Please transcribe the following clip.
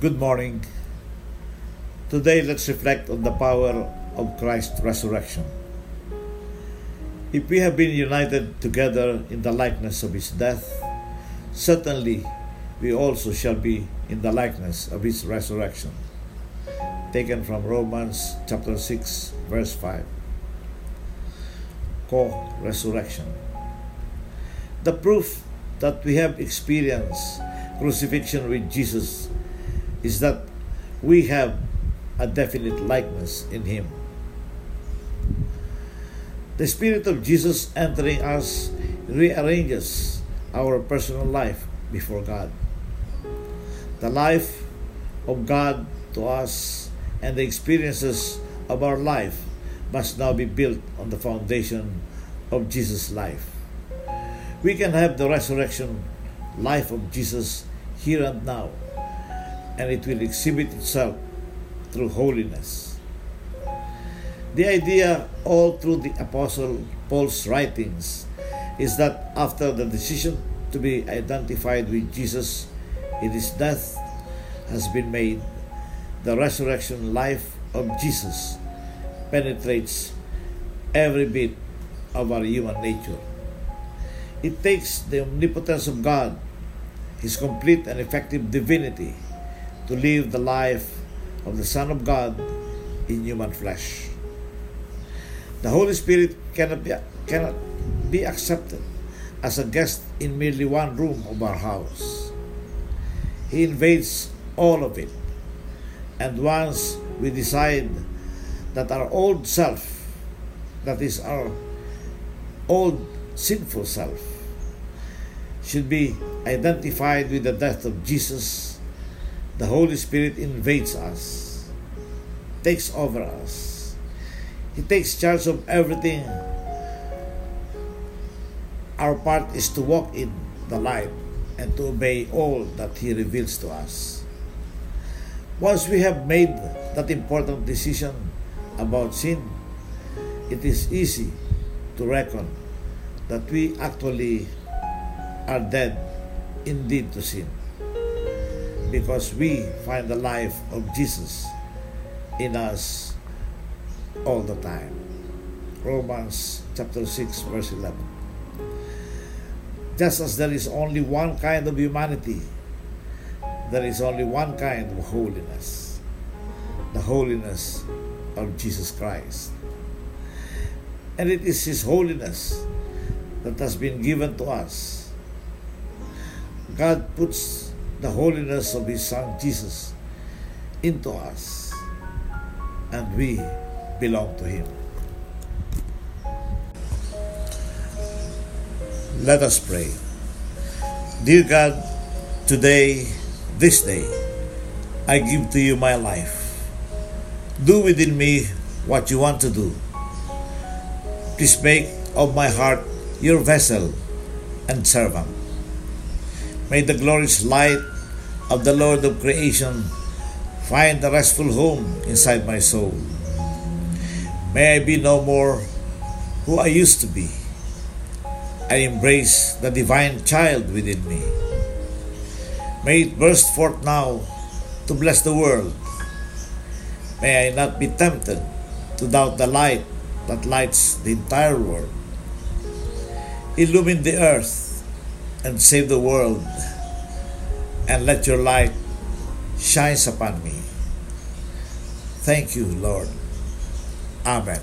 Good morning. Today, let's reflect on the power of Christ's resurrection. If we have been united together in the likeness of his death, certainly we also shall be in the likeness of his resurrection. Taken from Romans chapter 6, verse 5. Co resurrection. The proof that we have experienced crucifixion with Jesus is that we have a definite likeness in Him. The Spirit of Jesus entering us rearranges our personal life before God. The life of God to us and the experiences of our life must now be built on the foundation of Jesus' life. We can have the resurrection life of Jesus here and now, and it will exhibit itself through holiness. The idea all through the Apostle Paul's writings is that after the decision to be identified with Jesus in his death has been made, the resurrection life of Jesus penetrates every bit of our human nature. It takes the omnipotence of God, His complete and effective divinity, to live the life of the Son of God in human flesh. The Holy Spirit cannot be, cannot be accepted as a guest in merely one room of our house. He invades all of it. And once we decide that our old self, that is our old sinful self, should be identified with the death of Jesus, the Holy Spirit invades us, takes over us. He takes charge of everything. Our part is to walk in the light and to obey all that He reveals to us. Once we have made that important decision about sin, it is easy to reckon that we actually are dead indeed to sin because we find the life of Jesus in us all the time. Romans chapter 6 verse 11. Just as there is only one kind of humanity, there is only one kind of holiness. The holiness of Jesus Christ. And it is His holiness that has been given to us. God puts the holiness of His Son Jesus into us, and we belong to Him. Let us pray. Dear God, today, this day, I give to you my life. Do within me what you want to do. Please make of my heart your vessel and servant. May the glorious light of the Lord of creation find a restful home inside my soul. May I be no more who I used to be. I embrace the divine child within me. May it burst forth now to bless the world. May I not be tempted to doubt the light that lights the entire world. Illumine the earth and save the world, and let your light shines upon me. Thank you, Lord. Amen.